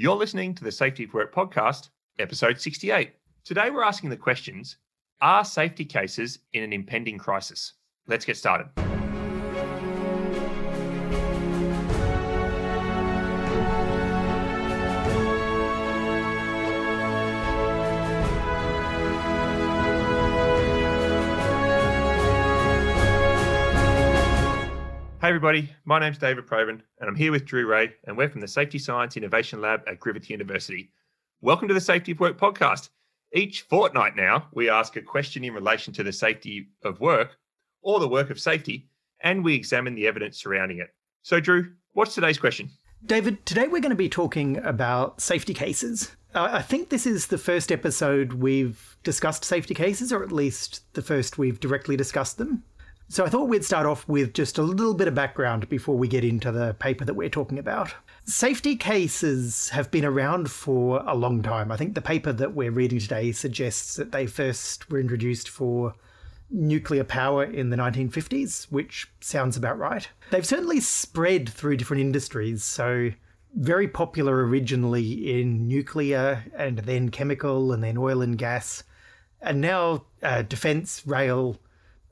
You're listening to the Safety of Work podcast, episode 68. Today we're asking the questions Are safety cases in an impending crisis? Let's get started. Everybody, my name's David Provan and I'm here with Drew Rae and we're from the Safety Science Innovation Lab at Griffith University. Welcome to the Safety of Work podcast. Each fortnight now, we ask a question in relation to the safety of work or the work of safety and we examine the evidence surrounding it. So Drew, what's today's question? David, today we're going to be talking about safety cases. I think this is the first episode we've discussed safety cases, or at least the first we've directly discussed them. So I thought we'd start off with just a little bit of background before we get into the paper that we're talking about. Safety cases have been around for a long time. I think the paper that we're reading today suggests that they first were introduced for nuclear power in the 1950s, which sounds about right. They've certainly spread through different industries, so very popular originally in nuclear and then chemical and then oil and gas, and now uh, defense, rail,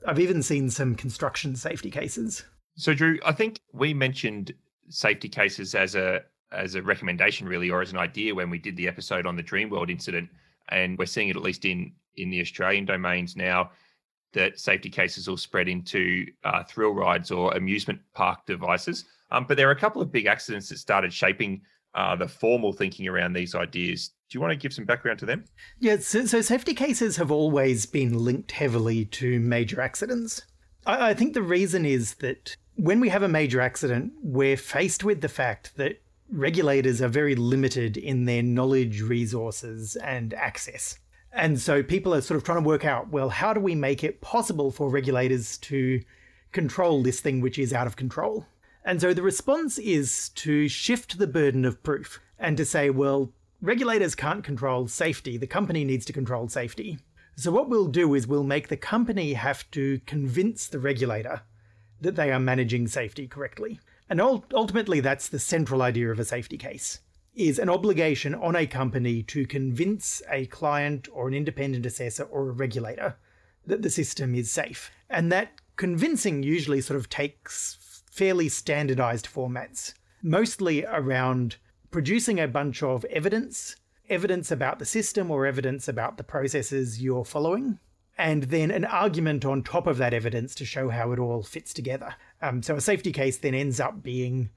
I've even seen some construction safety cases. So, Drew, I think we mentioned safety cases as a as a recommendation, really, or as an idea when we did the episode on the Dreamworld incident, and we're seeing it at least in in the Australian domains now that safety cases will spread into uh, thrill rides or amusement park devices. Um, but there are a couple of big accidents that started shaping uh, the formal thinking around these ideas. Do you want to give some background to them? Yeah, so, so safety cases have always been linked heavily to major accidents. I, I think the reason is that when we have a major accident, we're faced with the fact that regulators are very limited in their knowledge, resources, and access. And so people are sort of trying to work out well, how do we make it possible for regulators to control this thing which is out of control? And so the response is to shift the burden of proof and to say, well, regulators can't control safety, the company needs to control safety. So what we'll do is we'll make the company have to convince the regulator that they are managing safety correctly. And ultimately that's the central idea of a safety case is an obligation on a company to convince a client or an independent assessor or a regulator that the system is safe. And that convincing usually sort of takes fairly standardized formats, mostly around producing a bunch of evidence, evidence about the system or evidence about the processes you're following, and then an argument on top of that evidence to show how it all fits together. Um, so a safety case then ends up being,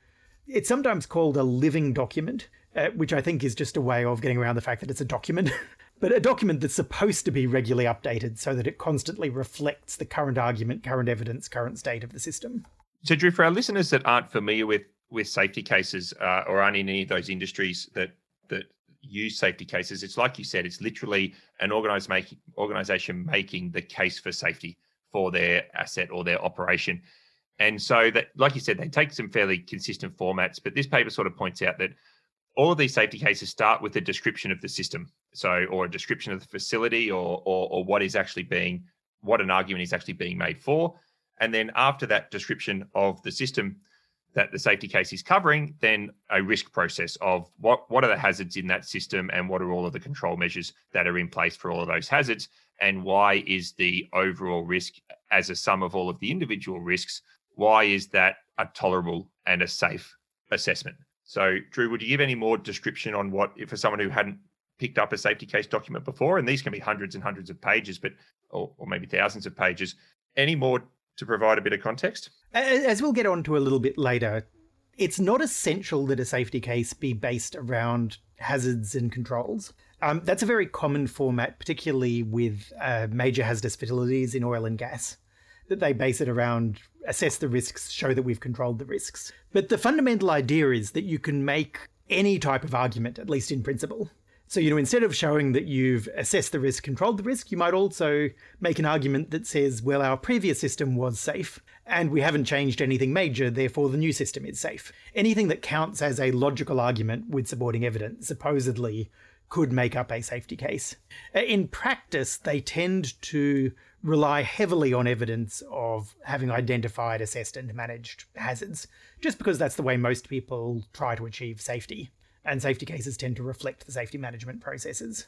it's sometimes called a living document, uh, which I think is just a way of getting around the fact that it's a document. but a document that's supposed to be regularly updated so that it constantly reflects the current argument, current evidence, current state of the system. So, Drew, for our listeners that aren't familiar with with safety cases uh, or aren't in any of those industries that that use safety cases, it's like you said, it's literally an organized making, organization making the case for safety for their asset or their operation. And so that, like you said, they take some fairly consistent formats, but this paper sort of points out that all of these safety cases start with a description of the system. So, or a description of the facility or, or, or what is actually being, what an argument is actually being made for. And then after that description of the system that the safety case is covering, then a risk process of what, what are the hazards in that system and what are all of the control measures that are in place for all of those hazards and why is the overall risk as a sum of all of the individual risks, why is that a tolerable and a safe assessment? So, Drew, would you give any more description on what, for someone who hadn't picked up a safety case document before, and these can be hundreds and hundreds of pages, but or, or maybe thousands of pages, any more to provide a bit of context? As we'll get on to a little bit later, it's not essential that a safety case be based around hazards and controls. Um, that's a very common format, particularly with uh, major hazardous facilities in oil and gas, that they base it around assess the risks, show that we've controlled the risks. But the fundamental idea is that you can make any type of argument, at least in principle. So, you know, instead of showing that you've assessed the risk, controlled the risk, you might also make an argument that says, well, our previous system was safe and we haven't changed anything major, therefore the new system is safe. Anything that counts as a logical argument with supporting evidence supposedly could make up a safety case. Uh, in practice, they tend to rely heavily on evidence of having identified, assessed, and managed hazards, just because that's the way most people try to achieve safety. And safety cases tend to reflect the safety management processes.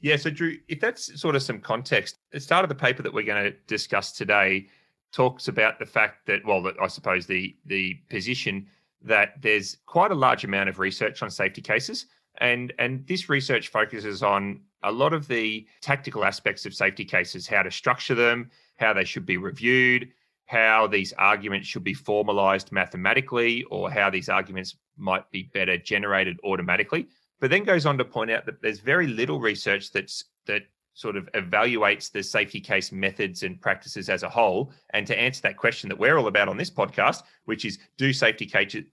Yeah, so Drew, if that's sort of some context, the start of the paper that we're going to discuss today talks about the fact that, well, I suppose the the position that there's quite a large amount of research on safety cases, and and this research focuses on a lot of the tactical aspects of safety cases, how to structure them, how they should be reviewed, how these arguments should be formalized mathematically, or how these arguments might be better generated automatically. But then goes on to point out that there's very little research that's that sort of evaluates the safety case methods and practices as a whole. And to answer that question that we're all about on this podcast, which is do safety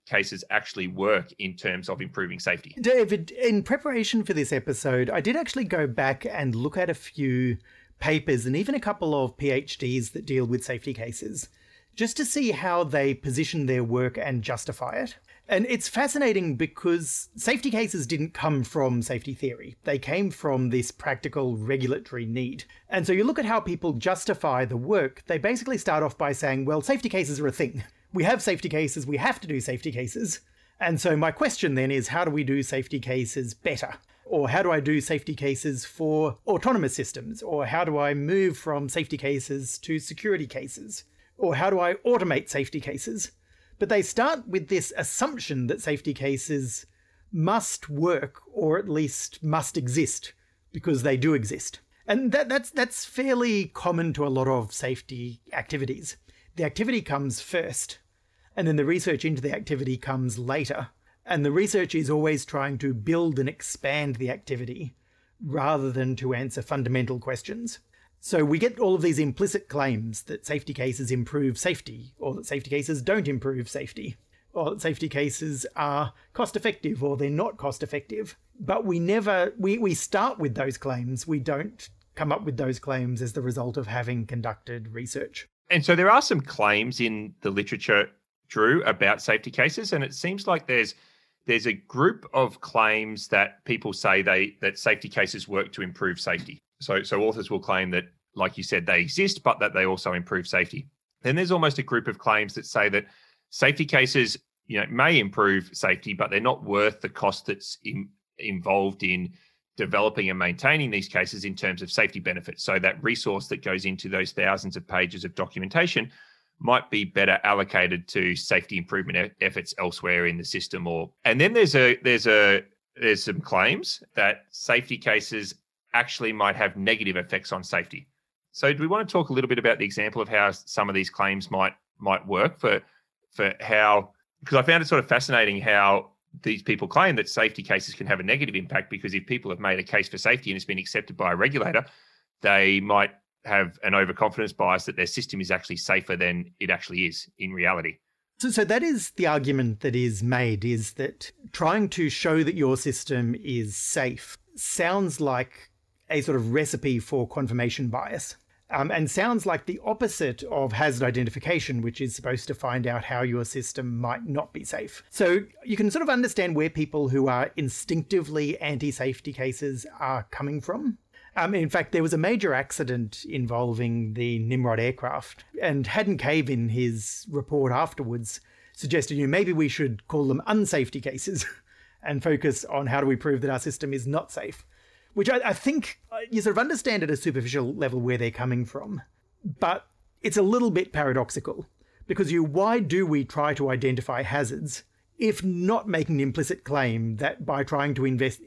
cases actually work in terms of improving safety? David, in preparation for this episode, I did actually go back and look at a few papers and even a couple of PhDs that deal with safety cases just to see how they position their work and justify it. And it's fascinating because safety cases didn't come from safety theory. They came from this practical regulatory need. And so you look at how people justify the work, they basically start off by saying, well, safety cases are a thing. We have safety cases, we have to do safety cases. And so my question then is how do we do safety cases better? Or how do I do safety cases for autonomous systems? Or how do I move from safety cases to security cases? Or how do I automate safety cases? But they start with this assumption that safety cases must work or at least must exist because they do exist. And that, that's, that's fairly common to a lot of safety activities. The activity comes first, and then the research into the activity comes later. And the research is always trying to build and expand the activity rather than to answer fundamental questions. So we get all of these implicit claims that safety cases improve safety, or that safety cases don't improve safety, or that safety cases are cost effective or they're not cost effective. But we never, we, we start with those claims. We don't come up with those claims as the result of having conducted research. And so there are some claims in the literature, Drew, about safety cases, and it seems like there's there's a group of claims that people say they that safety cases work to improve safety. So, so authors will claim that, like you said, they exist, but that they also improve safety. Then there's almost a group of claims that say that safety cases, you know, may improve safety, but they're not worth the cost that's in, involved in developing and maintaining these cases in terms of safety benefits. So that resource that goes into those thousands of pages of documentation might be better allocated to safety improvement efforts elsewhere in the system or and then there's a there's a there's some claims that safety cases actually might have negative effects on safety. So, do we want to talk a little bit about the example of how some of these claims might might work for for how? Because I found it sort of fascinating how these people claim that safety cases can have a negative impact because if people have made a case for safety and it's been accepted by a regulator, they might have an overconfidence bias that their system is actually safer than it actually is in reality. So, so that is the argument that is made is that trying to show that your system is safe sounds like a sort of recipe for confirmation bias. Um, and sounds like the opposite of hazard identification, which is supposed to find out how your system might not be safe. So you can sort of understand where people who are instinctively anti safety cases are coming from. Um, in fact, there was a major accident involving the Nimrod aircraft, and Haddon Cave, in his report afterwards, suggested you maybe we should call them unsafety cases and focus on how do we prove that our system is not safe which I, I think uh, you sort of understand at a superficial level where they're coming from, but it's a little bit paradoxical because you why do we try to identify hazards if not making the implicit claim that by trying to invest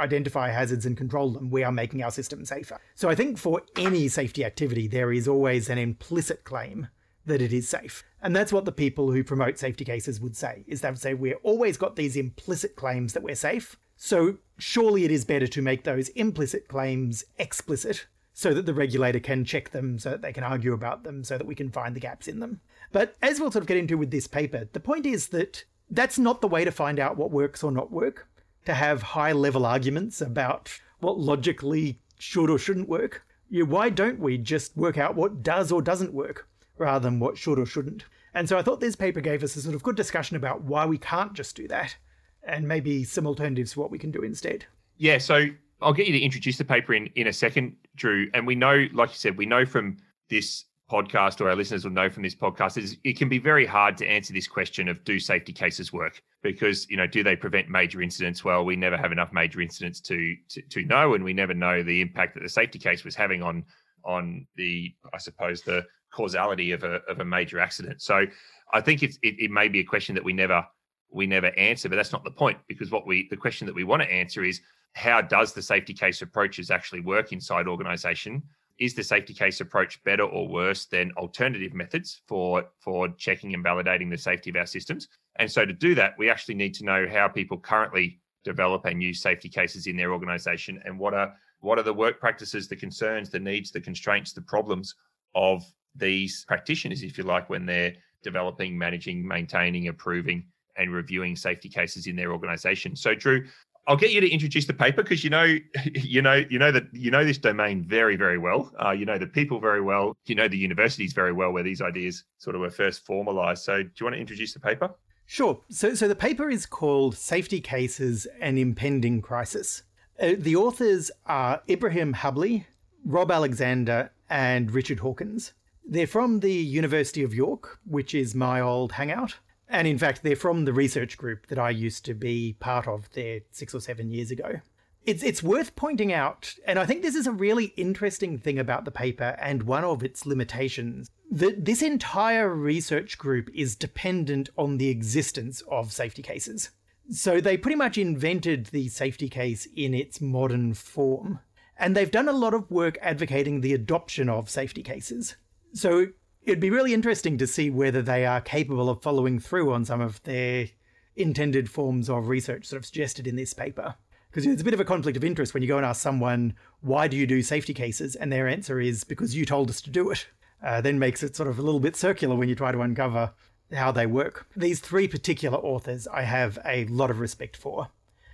identify hazards and control them we are making our system safer. So i think for any safety activity there is always an implicit claim that it is safe. And that's what the people who promote safety cases would say is they would say we've always got these implicit claims that we're safe. So surely it is better to make those implicit claims explicit so that the regulator can check them, so that they can argue about them, so that we can find the gaps in them. But as we'll sort of get into with this paper, the point is that that's not the way to find out what works or not work, to have high level arguments about what logically should or shouldn't work. Yeah, why don't we just work out what does or doesn't work rather than what should or shouldn't? And so I thought this paper gave us a sort of good discussion about why we can't just do that and maybe some alternatives for what we can do instead. Yeah, so I'll get you to introduce the paper in in a second, Drew. And we know, like you said, we know from this podcast or our listeners will know from this podcast is it can be very hard to answer this question of do safety cases work? Because you know do they prevent major incidents? Well we never have enough major incidents to, to to, know and we never know the impact that the safety case was having on on the i suppose the causality of a of a major accident. So i think it's it, it may be a question that we never we never answer but that's not the point because what we the question that we want to answer is how does the safety case approaches actually work inside organization is the safety case approach better or worse than alternative methods for for checking and validating the safety of our systems? And so to do that we actually need to know how people currently develop and use safety cases in their organization and what are what are the work practices the concerns the needs the constraints the problems of these practitioners if you like when they're developing managing maintaining approving and reviewing safety cases in their organization. So drew I'll get you to introduce the paper because you know, you know, you know that you know this domain very, very well. Uh, you know the people very well. You know the universities very well, where these ideas sort of were first formalized. So, do you want to introduce the paper? Sure. So, so the paper is called "Safety Cases: An Impending Crisis." Uh, the authors are Ibrahim Habli, Rob Alexander, and Richard Hawkins. They're from the University of York, which is my old hangout. And in fact, they're from the research group that I used to be part of there six or seven years ago. It's, it's worth pointing out, and I think this is a really interesting thing about the paper and one of its limitations, that this entire research group is dependent on the existence of safety cases. So they pretty much invented the safety case in its modern form. And they've done a lot of work advocating the adoption of safety cases. So it'd be really interesting to see whether they are capable of following through on some of their intended forms of research sort of suggested in this paper. Because it's a bit of a conflict of interest when you go and ask someone, why do you do safety cases? And their answer is, because you told us to do it. Uh, then makes it sort of a little bit circular when you try to uncover how they work. These three particular authors I have a lot of respect for.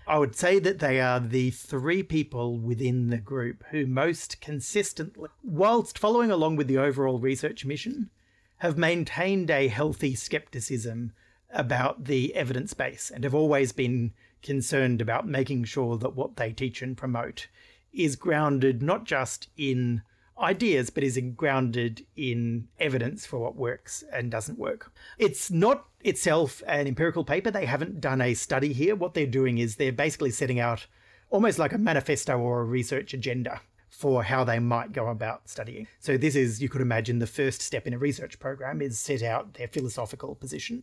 I would say that they are the three people within the group who most consistently, whilst following along with the overall research mission, have maintained a healthy skepticism about the evidence base and have always been concerned about making sure that what they teach and promote is grounded not just in ideas, but is grounded in evidence for what works and doesn't work. It's not itself an empirical paper. They haven't done a study here. What they're doing is they're basically setting out almost like a manifesto or a research agenda for how they might go about studying. So this is, you could imagine, the first step in a research program is set out their philosophical position.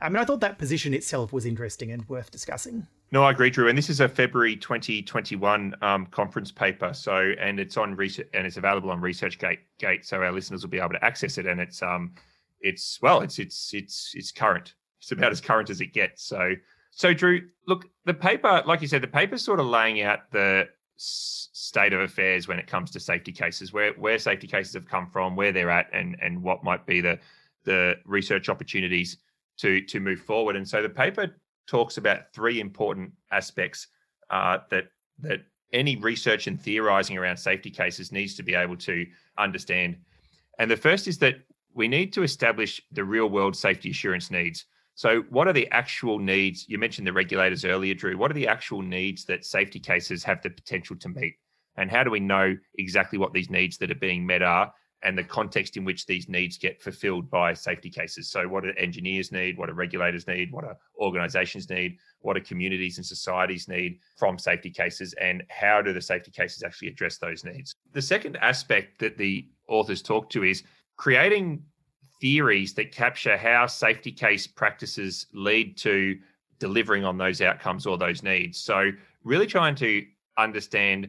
I mean, I thought that position itself was interesting and worth discussing. No, I agree, Drew. And this is a February 2021 um, conference paper. So, and it's on research and it's available on ResearchGate. Gate, so our listeners will be able to access it. And it's um, it's well, it's it's it's it's current. It's about as current as it gets. So, so Drew, look, the paper, like you said, the paper's sort of laying out the state of affairs when it comes to safety cases, where where safety cases have come from, where they're at, and and what might be the the research opportunities to to move forward. And so the paper talks about three important aspects uh, that that any research and theorizing around safety cases needs to be able to understand. And the first is that we need to establish the real world safety assurance needs. So, what are the actual needs? You mentioned the regulators earlier, Drew. What are the actual needs that safety cases have the potential to meet? And how do we know exactly what these needs that are being met are? and the context in which these needs get fulfilled by safety cases. So, what do engineers need? What do regulators need? What do organizations need? What do communities and societies need from safety cases? And how do the safety cases actually address those needs? The second aspect that the authors talk to is creating theories that capture how safety case practices lead to delivering on those outcomes or those needs. So, really trying to understand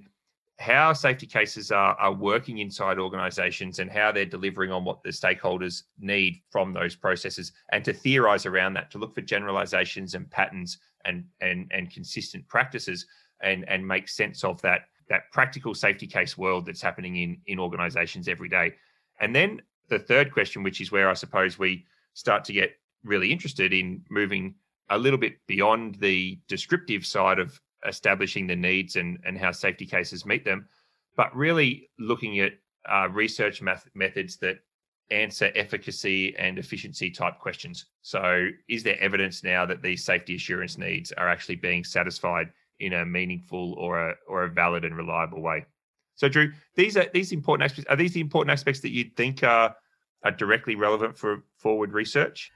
how safety cases are, are working inside organizations and how they're delivering on what the stakeholders need from those processes and to theorize around that to look for generalizations and patterns and and and consistent practices and and make sense of that that practical safety case world that's happening in in organizations every day and then the third question which is where i suppose we start to get really interested in moving a little bit beyond the descriptive side of establishing the needs and, and how safety cases meet them, but really looking at uh, research math- methods that answer efficacy and efficiency type questions. So, is there evidence now that these safety assurance needs are actually being satisfied in a meaningful or a or a valid and reliable way? So, Drew, these are these important aspects. Are these the important aspects that you think are are directly relevant for forward research?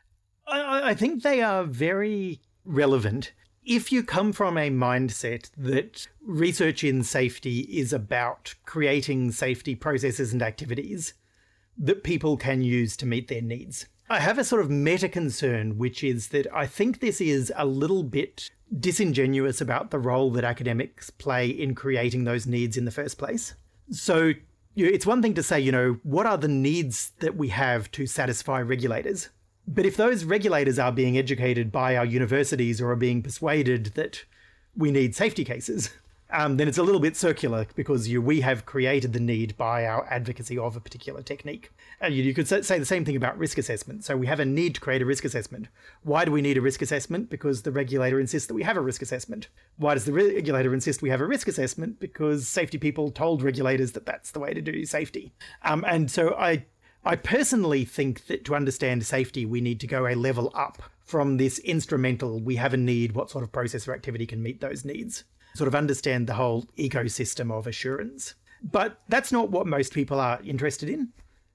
I, I think they are very relevant. If you come from a mindset that research in safety is about creating safety processes and activities that people can use to meet their needs, I have a sort of meta concern, which is that I think this is a little bit disingenuous about the role that academics play in creating those needs in the first place. So it's one thing to say, you know, what are the needs that we have to satisfy regulators? But if those regulators are being educated by our universities or are being persuaded that we need safety cases, um, then it's a little bit circular because you, we have created the need by our advocacy of a particular technique. You, you could say the same thing about risk assessment. So we have a need to create a risk assessment. Why do we need a risk assessment? Because the regulator insists that we have a risk assessment. Why does the regulator insist we have a risk assessment? Because safety people told regulators that that's the way to do safety. Um, and so I, I personally think that to understand safety, we need to go a level up from this instrumental, we have a need, what sort of process or activity can meet those needs sort of understand the whole ecosystem of assurance. But that's not what most people are interested in.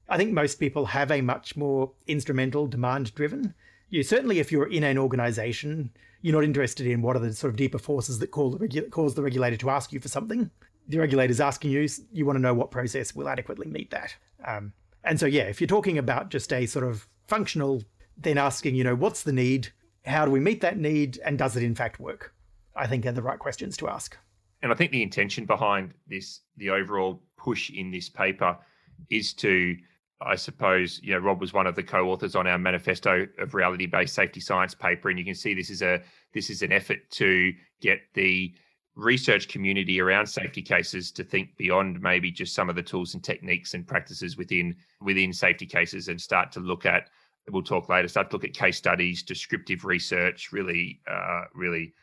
I think most people have a much more instrumental, demand driven. You certainly, if you're in an organization, you're not interested in what are the sort of deeper forces that call the regu- cause the regulator to ask you for something. The regulator's asking you, you want to know what process will adequately meet that. Um, and so, yeah, if you're talking about just a sort of functional, then asking, you know, what's the need? How do we meet that need? And does it in fact work? I think are the right questions to ask. And I think the intention behind this, the overall push in this paper, is to, I suppose, you know, Rob was one of the co-authors on our manifesto of reality-based safety science paper, and you can see this is a this is an effort to get the research community around safety cases to think beyond maybe just some of the tools and techniques and practices within within safety cases and start to look at we'll talk later start to look at case studies descriptive research really uh, really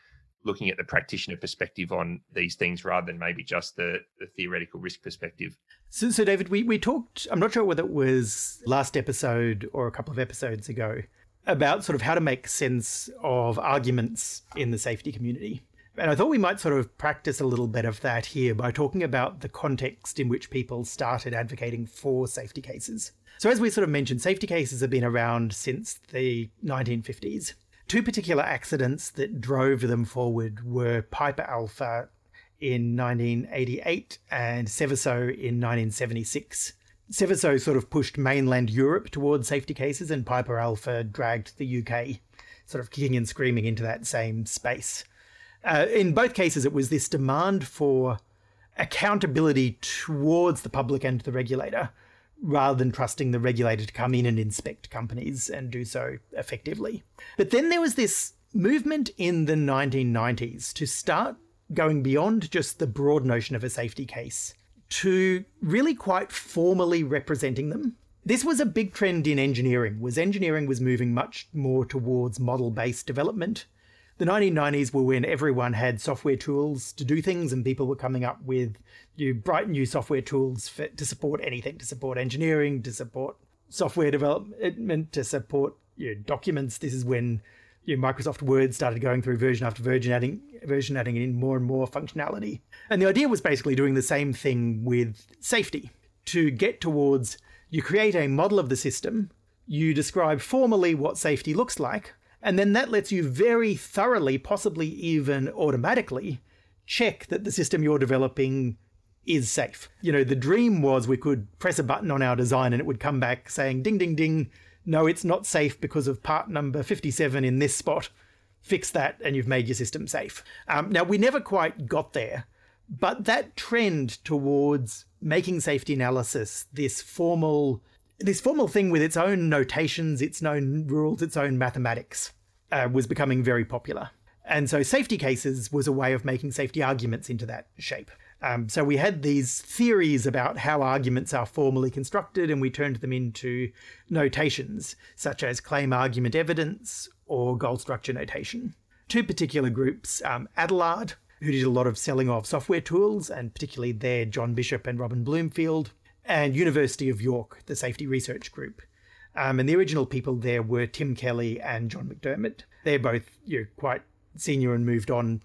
looking at the practitioner perspective on these things rather than maybe just the, the theoretical risk perspective. So, so, David, we, we talked, I'm not sure whether it was last episode or a couple of episodes ago, about sort of how to make sense of arguments in the safety community. And I thought we might sort of practice a little bit of that here by talking about the context in which people started advocating for safety cases. So, as we sort of mentioned, safety cases have been around since the 1950s. Two particular accidents that drove them forward were Piper Alpha in 1988 and Seveso in 1976. Seveso sort of pushed mainland Europe towards safety cases, and Piper Alpha dragged the UK sort of kicking and screaming into that same space. Uh, in both cases, it was this demand for accountability towards the public and the regulator rather than trusting the regulator to come in and inspect companies and do so effectively. But then there was this movement in the 1990s to start going beyond just the broad notion of a safety case to really quite formally representing them. This was a big trend in engineering was engineering was moving much more towards model-based development the 1990s were when everyone had software tools to do things and people were coming up with new bright new software tools for, to support anything to support engineering to support software development to support you know, documents. This is when you know, microsoft word started going through version after version adding version adding in more and more functionality. And the idea was basically doing the same thing with safety. To get towards you create a model of the system you describe formally what safety looks like and then that lets you very thoroughly, possibly even automatically, check that the system you're developing is safe. You know, the dream was we could press a button on our design and it would come back saying, ding, ding, ding, no, it's not safe because of part number 57 in this spot. Fix that and you've made your system safe. Um, now, we never quite got there, but that trend towards making safety analysis this formal this formal thing with its own notations, its own rules, its own mathematics uh, was becoming very popular. And so safety cases was a way of making safety arguments into that shape. Um, so we had these theories about how arguments are formally constructed, and we turned them into notations, such as claim argument evidence or goal structure notation. Two particular groups, um, Adelard, who did a lot of selling of software tools, and particularly there, John Bishop and Robin Bloomfield, and University of York, the Safety Research Group. Um, and the original people there were Tim Kelly and John McDermid. They're both you know, quite senior and moved on.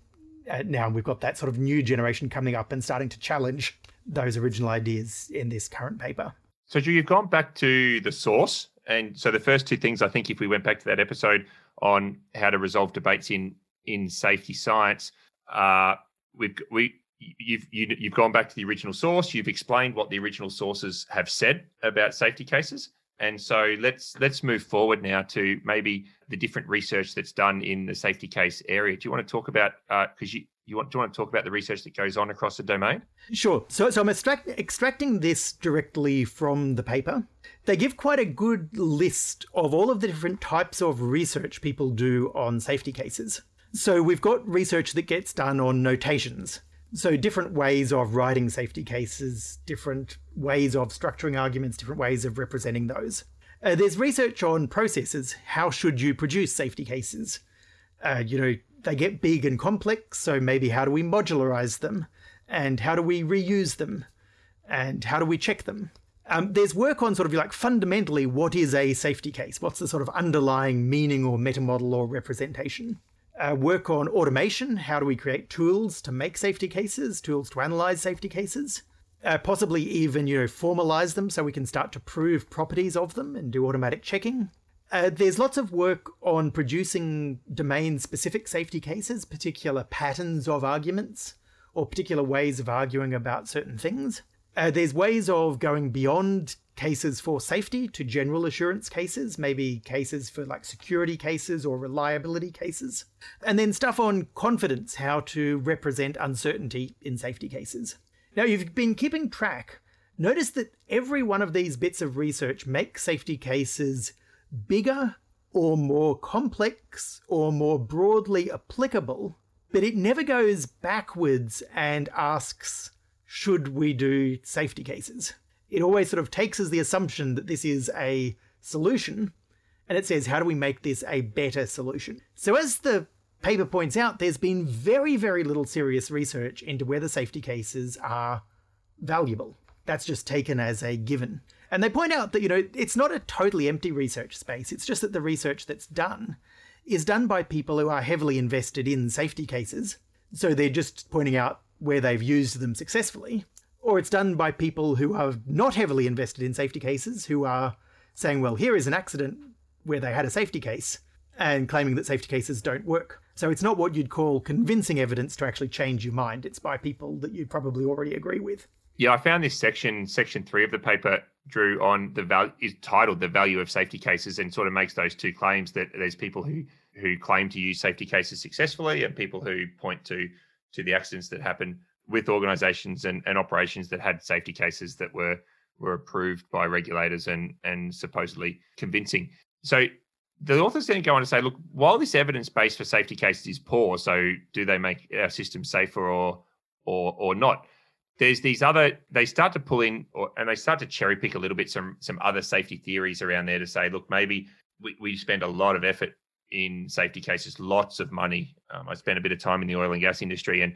Uh, now we've got that sort of new generation coming up and starting to challenge those original ideas in this current paper. So, Drew, you've gone back to the source. And so the first two things, I think, if we went back to that episode on how to resolve debates in in safety science, uh, we've we you've you, have you have gone back to the original source. You've explained what the original sources have said about safety cases, and so let's let's move forward now to maybe the different research that's done in the safety case area. Do you want to talk about because uh, you you want do you want to talk about the research that goes on across the domain? Sure. So so I'm extract, extracting this directly from the paper. They give quite a good list of all of the different types of research people do on safety cases. So we've got research that gets done on notations. So different ways of writing safety cases, different ways of structuring arguments, different ways of representing those. Uh, there's research on processes. How should you produce safety cases? Uh, you know, they get big and complex, so maybe how do we modularize them? And how do we reuse them? And how do we check them? Um, there's work on sort of like fundamentally what is a safety case? What's the sort of underlying meaning or meta model or representation? Uh, work on automation. How do we create tools to make safety cases, tools to analyze safety cases? Uh, possibly even, you know, formalize them so we can start to prove properties of them and do automatic checking. Uh, there's lots of work on producing domain specific safety cases, particular patterns of arguments, or particular ways of arguing about certain things. Uh, there's ways of going beyond cases for safety to general assurance cases, maybe cases for like security cases or reliability cases. And then stuff on confidence, how to represent uncertainty in safety cases. Now, you've been keeping track. Notice that every one of these bits of research makes safety cases bigger or more complex or more broadly applicable, but it never goes backwards and asks, should we do safety cases? It always sort of takes as the assumption that this is a solution, and it says, how do we make this a better solution? So, as the paper points out, there's been very, very little serious research into whether safety cases are valuable. That's just taken as a given. And they point out that, you know, it's not a totally empty research space. It's just that the research that's done is done by people who are heavily invested in safety cases. So they're just pointing out where they've used them successfully. Or it's done by people who are not heavily invested in safety cases, who are saying, well, here is an accident where they had a safety case and claiming that safety cases don't work. So it's not what you'd call convincing evidence to actually change your mind. It's by people that you probably already agree with. Yeah, I found this section, section three of the paper, Drew, on the value is titled "The Value of Safety Cases" and sort of makes those two claims that there's people who who claim to use safety cases successfully and people who point to to the accidents that happen with organisations and, and operations that had safety cases that were were approved by regulators and and supposedly convincing. So the authors then go on to say, look, while this evidence base for safety cases is poor, so do they make our system safer or or or not? there's these other they start to pull in or, and they start to cherry pick a little bit some some other safety theories around there to say look maybe we, we spend a lot of effort in safety cases lots of money um, i spent a bit of time in the oil and gas industry and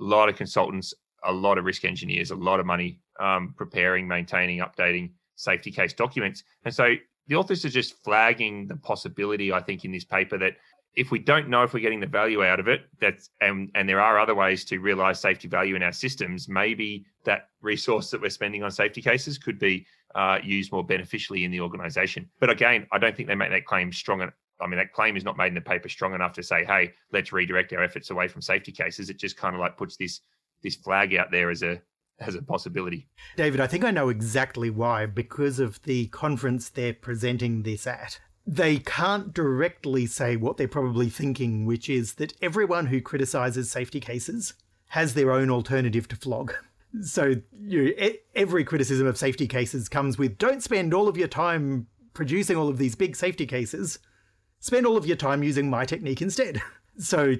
a lot of consultants a lot of risk engineers a lot of money um, preparing maintaining updating safety case documents and so the authors are just flagging the possibility i think in this paper that if we don't know if we're getting the value out of it, that's and and there are other ways to realize safety value in our systems. Maybe that resource that we're spending on safety cases could be uh, used more beneficially in the organization. But again, I don't think they make that claim strong. I mean, that claim is not made in the paper strong enough to say, "Hey, let's redirect our efforts away from safety cases." It just kind of like puts this this flag out there as a as a possibility. David, I think I know exactly why because of the conference they're presenting this at they can't directly say what they're probably thinking, which is that everyone who criticizes safety cases has their own alternative to flog. So you every criticism of safety cases comes with don't spend all of your time producing all of these big safety cases. Spend all of your time using my technique instead. So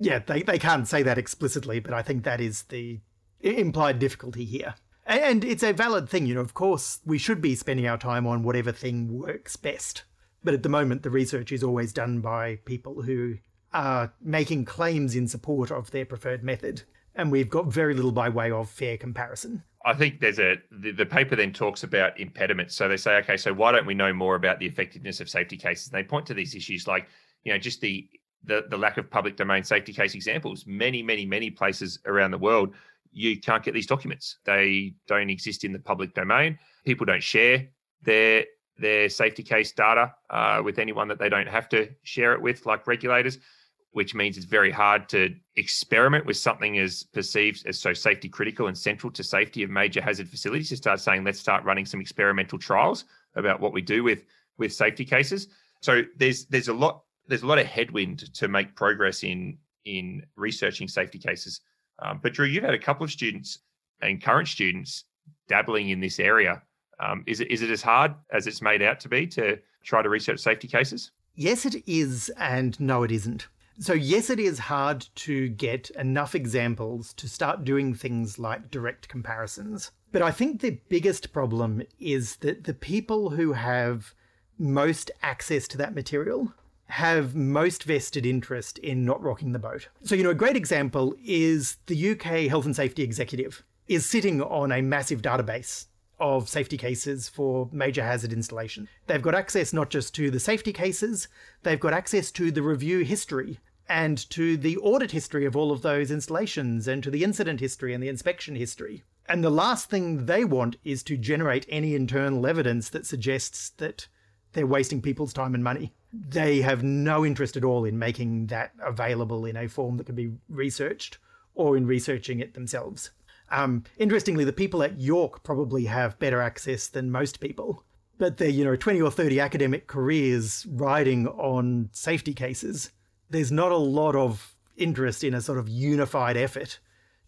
yeah, they, they can't say that explicitly, but I think that is the implied difficulty here. And it's a valid thing, you know, of course, we should be spending our time on whatever thing works best. But at the moment, the research is always done by people who are making claims in support of their preferred method. And we've got very little by way of fair comparison. I think there's a the, the, paper then talks about impediments. So they say, okay, so why don't we know more about the effectiveness of safety cases? And they point to these issues like, you know, just the the, the lack of public domain safety case examples. Many, many, many places around the world, you can't get these documents. They don't exist in the public domain. People don't share their their safety case data uh, with anyone that they don't have to share it with, like regulators, which means it's very hard to experiment with something as perceived as so safety critical and central to safety of major hazard facilities. To start saying, let's start running some experimental trials about what we do with with safety cases. So there's there's a lot there's a lot of headwind to make progress in in researching safety cases um, but Drew, you've had a couple of students and current students dabbling in this area. Um, is it is it as hard as it's made out to be to try to research safety cases? Yes, it is, and no, it isn't. So, yes, it is hard to get enough examples to start doing things like direct comparisons. But I think the biggest problem is that the people who have most access to that material have most vested interest in not rocking the boat. So, you know, a great example is the UK Health and Safety Executive is sitting on a massive database of safety cases for major hazard installation. They've got access not just to the safety cases, they've got access to the review history and to the audit history of all of those installations and to the incident history and the inspection history. And the last thing they want is to generate any internal evidence that suggests that they're wasting people's time and money they have no interest at all in making that available in a form that can be researched or in researching it themselves. Um, interestingly, the people at York probably have better access than most people, but they're, you know, 20 or 30 academic careers riding on safety cases. There's not a lot of interest in a sort of unified effort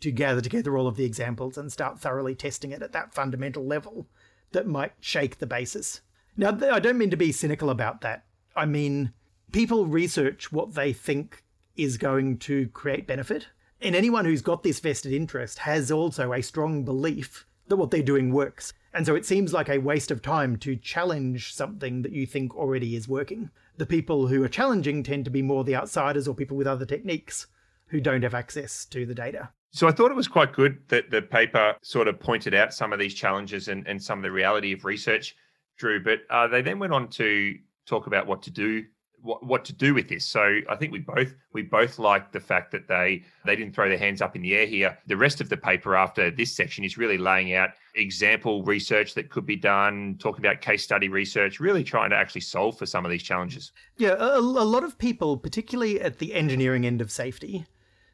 to gather together all of the examples and start thoroughly testing it at that fundamental level that might shake the basis. Now, I don't mean to be cynical about that. I mean, people research what they think is going to create benefit. And anyone who's got this vested interest has also a strong belief that what they're doing works. And so it seems like a waste of time to challenge something that you think already is working. The people who are challenging tend to be more the outsiders or people with other techniques who don't have access to the data. So I thought it was quite good that the paper sort of pointed out some of these challenges and, and some of the reality of research, Drew. But uh, they then went on to talk about what to do what, what to do with this. So I think we both we both like the fact that they they didn't throw their hands up in the air here. The rest of the paper after this section is really laying out example research that could be done, talking about case study research, really trying to actually solve for some of these challenges. Yeah, a, a lot of people, particularly at the engineering end of safety,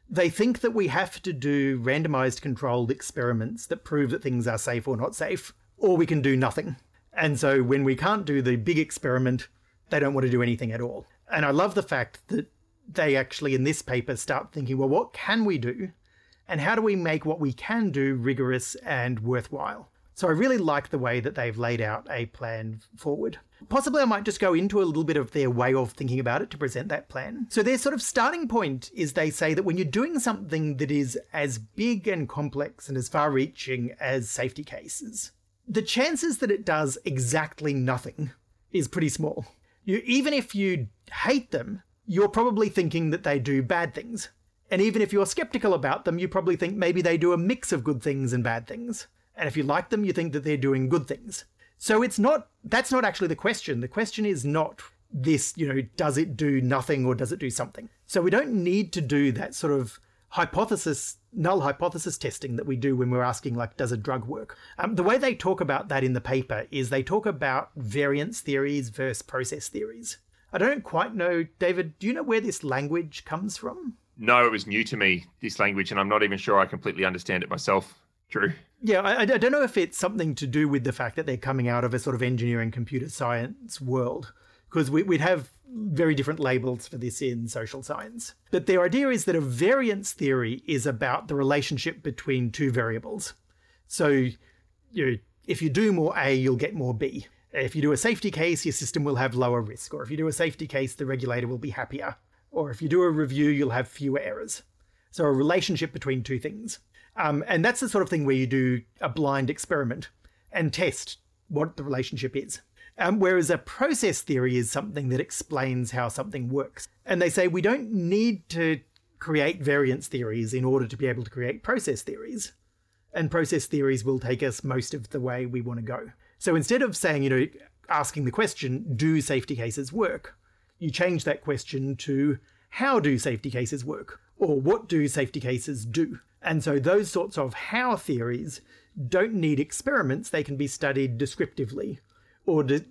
they think that we have to do randomized controlled experiments that prove that things are safe or not safe, or we can do nothing. And so when we can't do the big experiment, they don't want to do anything at all. And I love the fact that they actually, in this paper, start thinking, well, what can we do? And how do we make what we can do rigorous and worthwhile? So I really like the way that they've laid out a plan forward. Possibly I might just go into a little bit of their way of thinking about it to present that plan. So their sort of starting point is they say that when you're doing something that is as big and complex and as far reaching as safety cases, the chances that it does exactly nothing is pretty small you, even if you hate them, you're probably thinking that they do bad things. And even if you're skeptical about them, you probably think maybe they do a mix of good things and bad things. And if you like them, you think that they're doing good things. So it's not, that's not actually the question. The question is not this, you know, does it do nothing or does it do something? So we don't need to do that sort of hypothesis null hypothesis testing that we do when we're asking like does a drug work um, the way they talk about that in the paper is they talk about variance theories versus process theories i don't quite know david do you know where this language comes from no it was new to me this language and i'm not even sure i completely understand it myself Drew yeah I, I don't know if it's something to do with the fact that they're coming out of a sort of engineering computer science world because we, would have very different labels for this in social science. But the idea is that a variance theory is about the relationship between two variables. So, you if you do more A, you'll get more B. If you do a safety case, your system will have lower risk. Or if you do a safety case, the regulator will be happier. Or if you do a review, you'll have fewer errors. So, a relationship between two things. Um, and that's the sort of thing where you do a blind experiment and test what the relationship is. Um, whereas a process theory is something that explains how something works. And they say we don't need to create variance theories in order to be able to create process theories. And process theories will take us most of the way we want to go. So instead of saying, you know, asking the question, do safety cases work? You change that question to, how do safety cases work? Or what do safety cases do? And so those sorts of how theories don't need experiments, they can be studied descriptively or de-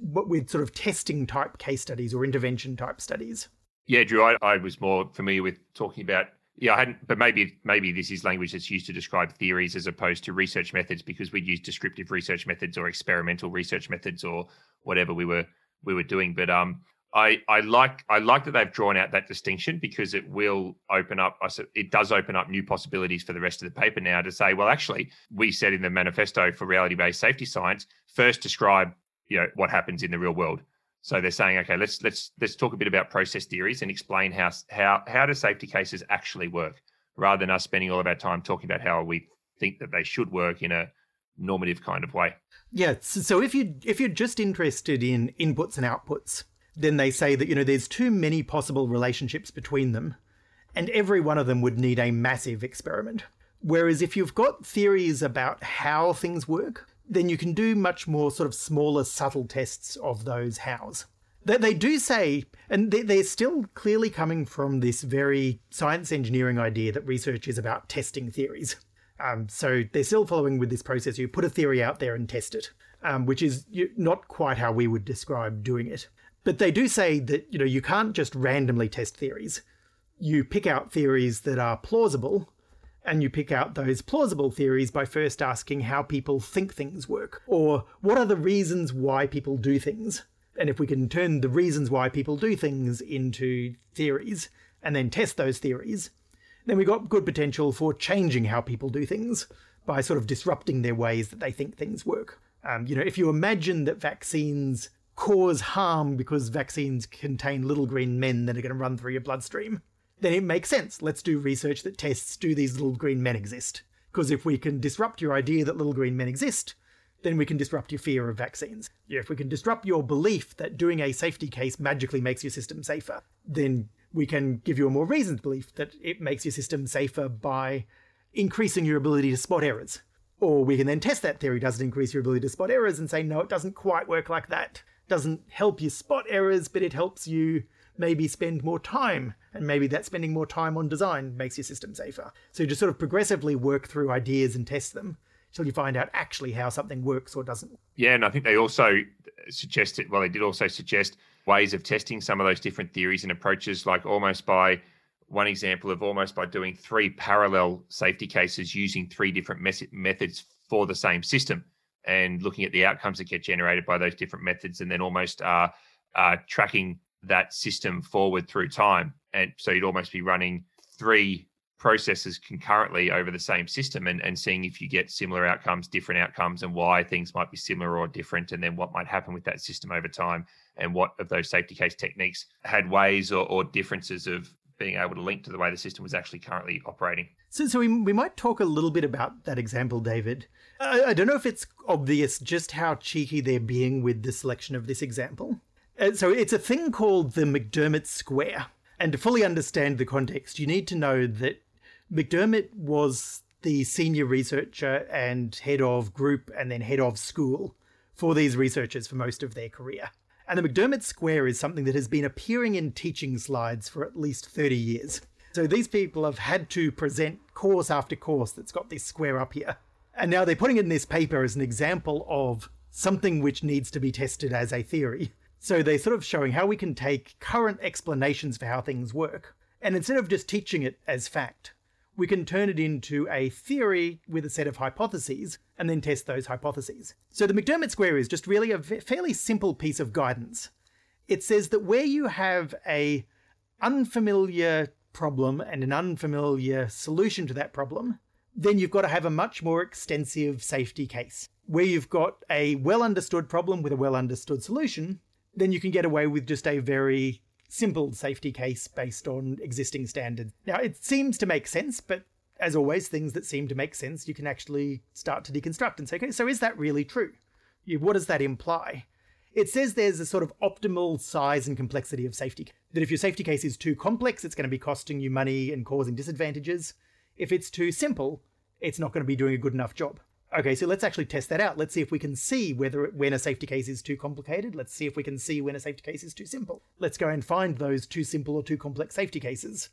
with sort of testing type case studies or intervention type studies. Yeah, Drew, I, I was more familiar with talking about yeah, I hadn't, but maybe maybe this is language that's used to describe theories as opposed to research methods because we'd use descriptive research methods or experimental research methods or whatever we were we were doing. But um, I I like I like that they've drawn out that distinction because it will open up. It does open up new possibilities for the rest of the paper now to say, well, actually, we said in the manifesto for reality based safety science first describe you know what happens in the real world so they're saying, okay, let's let's let's talk a bit about process theories and explain how how how do safety cases actually work, rather than us spending all of our time talking about how we think that they should work in a normative kind of way. Yeah. So if you if you're just interested in inputs and outputs, then they say that you know there's too many possible relationships between them, and every one of them would need a massive experiment. Whereas if you've got theories about how things work, then you can do much more sort of smaller, subtle tests of those hows. They, they do say, and they're still clearly coming from this very science engineering idea that research is about testing theories. Um, so they're still following with this process. You put a theory out there and test it, um, which is not quite how we would describe doing it. But they do say that you know you can't just randomly test theories. You pick out theories that are plausible and you pick out those plausible theories by first asking how people think things work, or what are the reasons why people do things. And if we can turn the reasons why people do things into theories and then test those theories, then we've got good potential for changing how people do things by sort of disrupting their ways that they think things work. Um, you know, if you imagine that vaccines cause harm because vaccines contain little green men that are going to run through your bloodstream, then it makes sense. Let's do research that tests do these little green men exist? Because if we can disrupt your idea that little green men exist, then we can disrupt your fear of vaccines. If we can disrupt your belief that doing a safety case magically makes your system safer, then we can give you a more reasoned belief that it makes your system safer by increasing your ability to spot errors. Or we can then test that theory. Does it increase your ability to spot errors? And say, no, it doesn't quite work like that. Doesn't help you spot errors, but it helps you maybe spend more time, and maybe that spending more time on design makes your system safer. So you just sort of progressively work through ideas and test them until you find out actually how something works or doesn't. Yeah, and I think they also suggested, well, they did also suggest ways of testing some of those different theories and approaches, like almost by one example of almost by doing three parallel safety cases using three different methods for the same system and looking at the outcomes that get generated by those different methods and then almost uh, uh, tracking that system forward through time. And so you'd almost be running three processes concurrently over the same system and, and seeing if you get similar outcomes, different outcomes, and why things might be similar or different, and then what might happen with that system over time, and what of those safety case techniques had ways or, or differences of being able to link to the way the system was actually currently operating. So, so we, we might talk a little bit about that example, David. I, I don't know if it's obvious just how cheeky they're being with the selection of this example. Uh, so it's a thing called the McDermid Square. And to fully understand the context, you need to know that McDermid was the senior researcher and head of group and then head of school for these researchers for most of their career. And the McDermid Square is something that has been appearing in teaching slides for at least 30 years. So these people have had to present course after course that's got this square up here. And now they're putting it in this paper as an example of something which needs to be tested as a theory. So they're sort of showing how we can take current explanations for how things work, and instead of just teaching it as fact, we can turn it into a theory with a set of hypotheses and then test those hypotheses. So the McDermid square is just really a fairly simple piece of guidance. It says that where you have a unfamiliar problem and an unfamiliar solution to that problem, then you've got to have a much more extensive safety case. Where you've got a well understood problem with a well understood solution, then you can get away with just a very simple safety case based on existing standards. Now, it seems to make sense, but as always, things that seem to make sense, you can actually start to deconstruct and say, okay, so is that really true? What does that imply? It says there's a sort of optimal size and complexity of safety. That if your safety case is too complex, it's going to be costing you money and causing disadvantages. If it's too simple, it's not going to be doing a good enough job. Okay, so let's actually test that out. Let's see if we can see whether when a safety case is too complicated. Let's see if we can see when a safety case is too simple. Let's go and find those too simple or too complex safety cases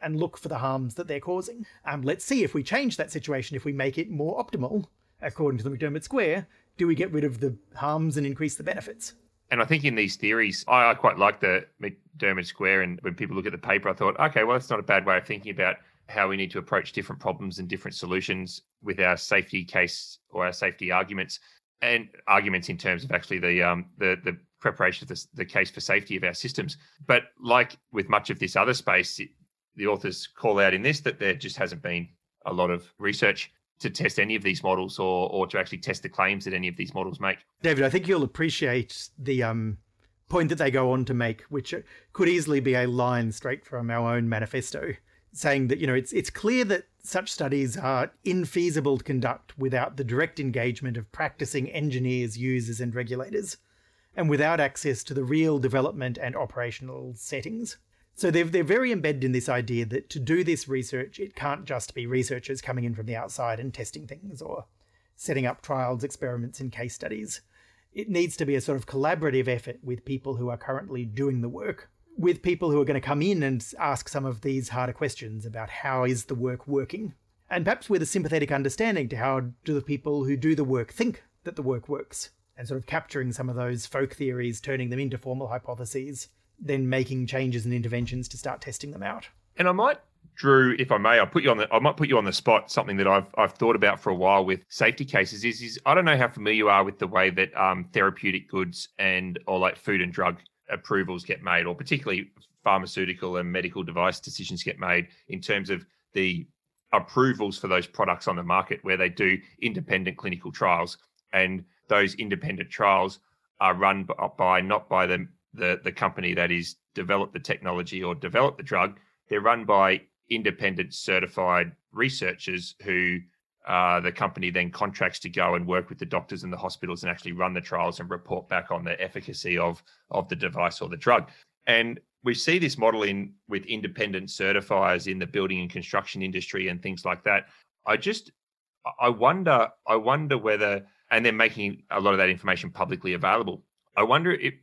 and look for the harms that they're causing. Um, let's see if we change that situation, if we make it more optimal, according to the McDermid Square, do we get rid of the harms and increase the benefits? And I think in these theories, I, I quite like the McDermid Square. And when people look at the paper, I thought, okay, well, that's not a bad way of thinking about how we need to approach different problems and different solutions with our safety case or our safety arguments and arguments in terms of actually the um, the the preparation of the, the case for safety of our systems. But like with much of this other space, the authors call out in this that there just hasn't been a lot of research to test any of these models or or to actually test the claims that any of these models make. David, I think you'll appreciate the um, point that they go on to make, which could easily be a line straight from our own manifesto, saying that you know it's it's clear that such studies are infeasible to conduct without the direct engagement of practicing engineers, users, and regulators, and without access to the real development and operational settings. So they're, they're very embedded in this idea that to do this research, it can't just be researchers coming in from the outside and testing things or setting up trials, experiments, and case studies. It needs to be a sort of collaborative effort with people who are currently doing the work, with people who are going to come in and ask some of these harder questions about how is the work working, and perhaps with a sympathetic understanding to how do the people who do the work think that the work works, and sort of capturing some of those folk theories, turning them into formal hypotheses, then making changes and interventions to start testing them out. And I might Drew, if I may, I'll put you on the I might put you on the spot. Something that I've I've thought about for a while with safety cases is is I don't know how familiar you are with the way that um, therapeutic goods and or like food and drug approvals get made, or particularly pharmaceutical and medical device decisions get made in terms of the approvals for those products on the market, where they do independent clinical trials, and those independent trials are run by not by the the, the company that is developed the technology or developed the drug. They're run by independent certified researchers who uh, the company then contracts to go and work with the doctors and the hospitals and actually run the trials and report back on the efficacy of of the device or the drug. And we see this model in with independent certifiers in the building and construction industry and things like that. I just I wonder I wonder whether and they're making a lot of that information publicly available. I wonder if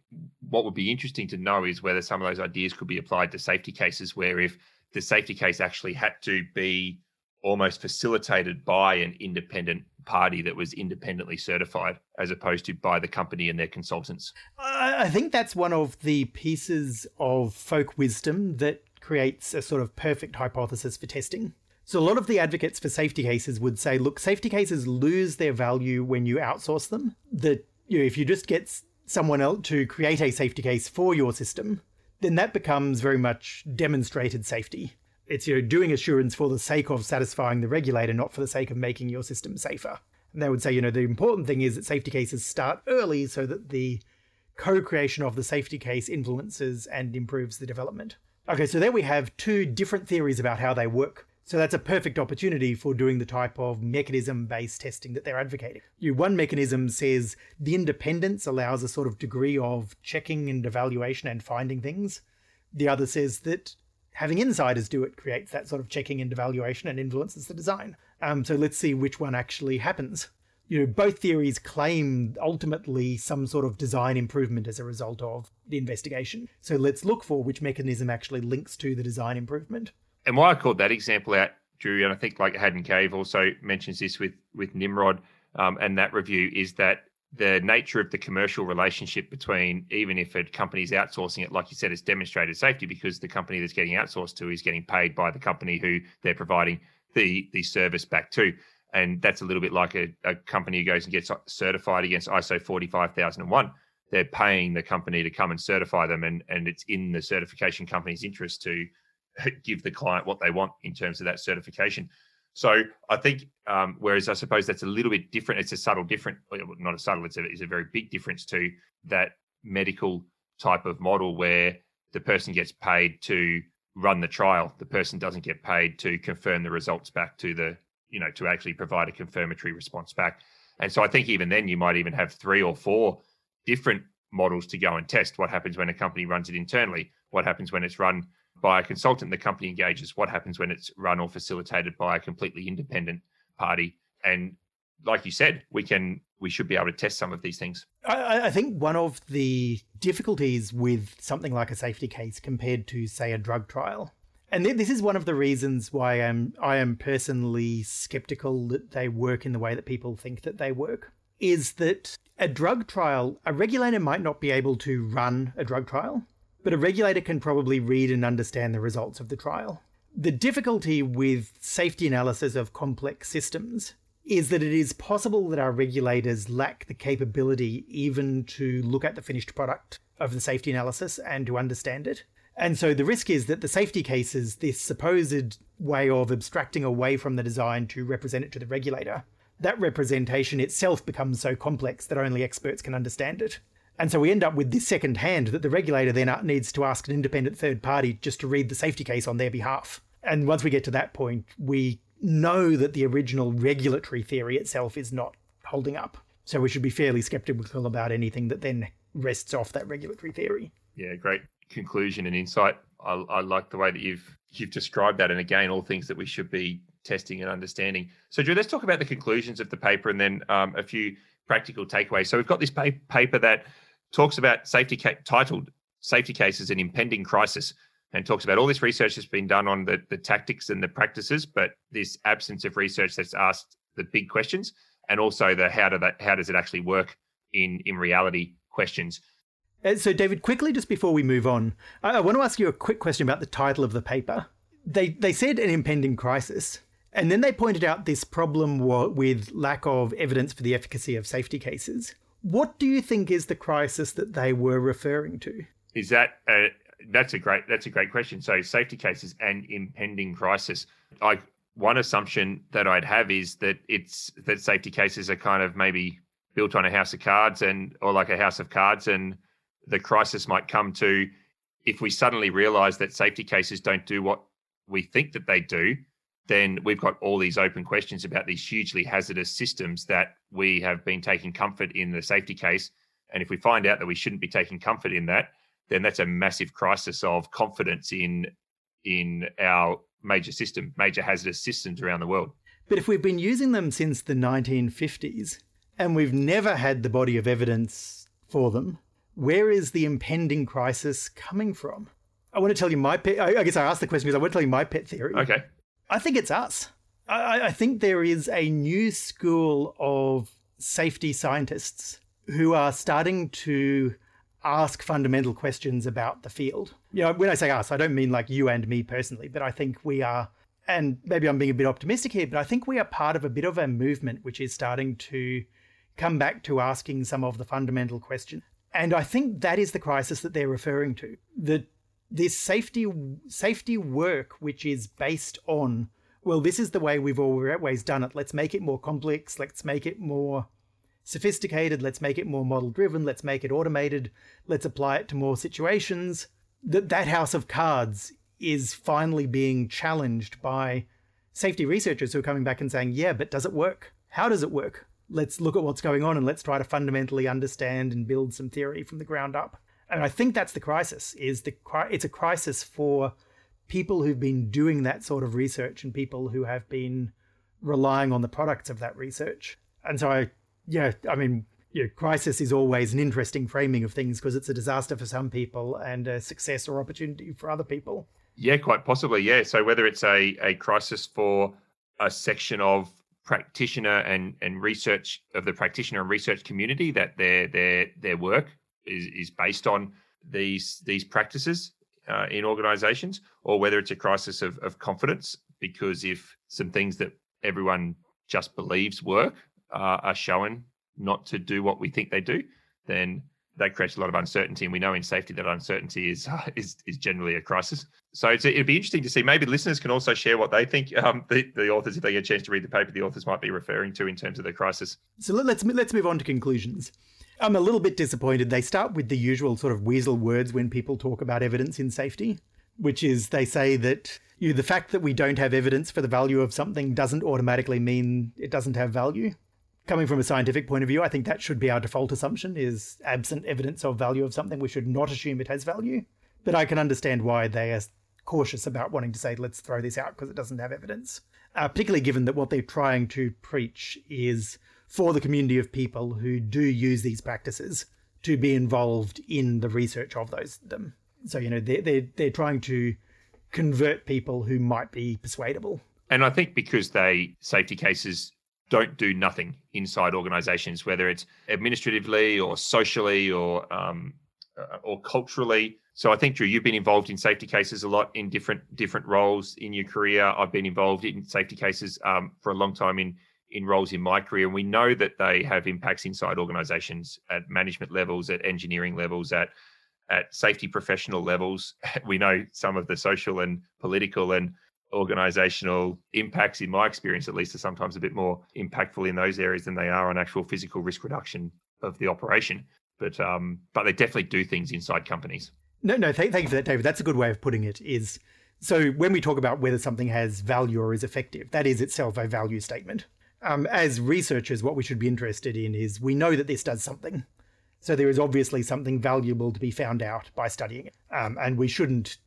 what would be interesting to know is whether some of those ideas could be applied to safety cases where if the safety case actually had to be almost facilitated by an independent party that was independently certified as opposed to by the company and their consultants. I think that's one of the pieces of folk wisdom that creates a sort of perfect hypothesis for testing. So, a lot of the advocates for safety cases would say, look, safety cases lose their value when you outsource them. That you know, if you just get someone else to create a safety case for your system, then that becomes very much demonstrated safety. It's you know doing assurance for the sake of satisfying the regulator, not for the sake of making your system safer. And they would say, you know, the important thing is that safety cases start early so that the co-creation of the safety case influences and improves the development. Okay, so there we have two different theories about how they work. So that's a perfect opportunity for doing the type of mechanism based testing that they're advocating. You, one mechanism says the independence allows a sort of degree of checking and evaluation and finding things. The other says that having insiders do it creates that sort of checking and evaluation and influences the design. Um, so let's see which one actually happens. You know, both theories claim ultimately some sort of design improvement as a result of the investigation. So let's look for which mechanism actually links to the design improvement and why I called that example out, Drew, and I think like Haddon Cave also mentions this with with Nimrod um, and that review is that the nature of the commercial relationship between even if a company's outsourcing it, like you said, it's demonstrated safety because the company that's getting outsourced to is getting paid by the company who they're providing the the service back to. And that's a little bit like a, a company who goes and gets certified against ISO 45001. They're paying the company to come and certify them, and, and it's in the certification company's interest to give the client what they want in terms of that certification. So I think, um, whereas I suppose that's a little bit different. It's a subtle different, not a subtle. It's a, it's a very big difference to that medical type of model where the person gets paid to run the trial. The person doesn't get paid to confirm the results back to the, you know, to actually provide a confirmatory response back. And so I think even then you might even have three or four different models to go and test. What happens when a company runs it internally? What happens when it's run by a consultant the company engages what happens when it's run or facilitated by a completely independent party and like you said we can we should be able to test some of these things I, I, think one of the difficulties with something like a safety case compared to say a drug trial And th- this is one of the reasons why I'm, I am personally skeptical that they work in the way that people think that they work. Is that a drug trial, a regulator might not be able to run a drug trial, but a regulator can probably read and understand the results of the trial. The difficulty with safety analysis of complex systems is that it is possible that our regulators lack the capability even to look at the finished product of the safety analysis and to understand it. And so the risk is that the safety cases, this supposed way of abstracting away from the design to represent it to the regulator, that representation itself becomes so complex that only experts can understand it. And so we end up with this second hand that the regulator then needs to ask an independent third party just to read the safety case on their behalf. And once we get to that point, we know that the original regulatory theory itself is not holding up. So we should be fairly skeptical about anything that then rests off that regulatory theory. Yeah, great conclusion and insight. I, I like the way that you've you've described that, and again, all things that we should be testing and understanding. So, Drew, let's talk about the conclusions of the paper and then um, a few practical takeaways. So, we've got this pa- paper that talks about safety ca- titled "Safety Cases: An Impending Crisis." and talks about all this research that's been done on the, the tactics and the practices, but this absence of research that's asked the big questions and also the how do that how does it actually work in in reality questions. Uh, so, David, quickly, just before we move on, I, I want to ask you a quick question about the title of the paper. They they said an impending crisis, and then they pointed out this problem with lack of evidence for the efficacy of safety cases. What do you think is the crisis that they were referring to? Is that a, that's a great that's a great question. So safety cases and impending crisis. I one assumption that I'd have is that it's that safety cases are kind of maybe built on a house of cards and or like a house of cards and the crisis might come to if we suddenly realize that safety cases don't do what we think that they do then we've got all these open questions about these hugely hazardous systems that we have been taking comfort in the safety case and if we find out that we shouldn't be taking comfort in that then that's a massive crisis of confidence in in our major system, major hazardous systems around the world. But if we've been using them since the 1950s and we've never had the body of evidence for them, where is the impending crisis coming from? I want to tell you my pet. I guess I asked the question because I want to tell you my pet theory. Okay. I think it's us. I, I think there is a new school of safety scientists who are starting to ask fundamental questions about the field. You know, when I say us, I don't mean like you and me personally, but I think we are, and maybe I'm being a bit optimistic here, but I think we are part of a bit of a movement which is starting to come back to asking some of the fundamental questions. And I think that is the crisis that they're referring to. That this safety safety work, which is based on, well, this is the way we've always done it. Let's make it more complex. Let's make it more sophisticated, let's make it more model driven, let's make it automated, let's apply it to more situations. That that house of cards is finally being challenged by safety researchers who are coming back and saying, "Yeah, but does it work? How does it work? Let's look at what's going on and let's try to fundamentally understand and build some theory from the ground up." And I think that's the crisis. Is the it's a crisis for people who've been doing that sort of research and people who have been relying on the products of that research. And so I yeah, I mean, crisis is always an interesting framing of things because it's a disaster for some people and a success or opportunity for other people. Yeah, quite possibly. Yeah. So whether it's a, a crisis for a section of practitioner and, and research of the practitioner and research community that their their their work is, is based on these these practices uh, in organizations, or whether it's a crisis of, of confidence because if some things that everyone just believes work uh, are shown not to do what we think they do, then that creates a lot of uncertainty. And we know in safety that uncertainty is uh, is, is generally a crisis. So it'd be interesting to see. Maybe listeners can also share what they think. Um, the, the authors, if they get a chance to read the paper, the authors might be referring to in terms of the crisis. So let's let's move on to conclusions. I'm a little bit disappointed. They start with the usual sort of weasel words when people talk about evidence in safety, which is they say that you know, the fact that we don't have evidence for the value of something doesn't automatically mean it doesn't have value coming from a scientific point of view, I think that should be our default assumption is absent evidence of value of something, we should not assume it has value. But I can understand why they are cautious about wanting to say, let's throw this out because it doesn't have evidence. Uh, particularly given that what they're trying to preach is for the community of people who do use these practices to be involved in the research of those them. So, you know, they're, they're, they're trying to convert people who might be persuadable. And I think because they safety cases don't do nothing inside organizations, whether it's administratively or socially or um, uh, or culturally. So I think Drew, you've been involved in safety cases a lot in different different roles in your career. I've been involved in safety cases um, for a long time in in roles in my career, and we know that they have impacts inside organizations at management levels, at engineering levels, at at safety professional levels. We know some of the social and political and organizational impacts, in my experience at least, are sometimes a bit more impactful in those areas than they are on actual physical risk reduction of the operation. But um, but they definitely do things inside companies. No, no, thank, thank you for that, David. That's a good way of putting it. Is so when we talk about whether something has value or is effective, that is itself a value statement. Um, as researchers, what we should be interested in is we know that this does something. So there is obviously something valuable to be found out by studying it, um, and we shouldn't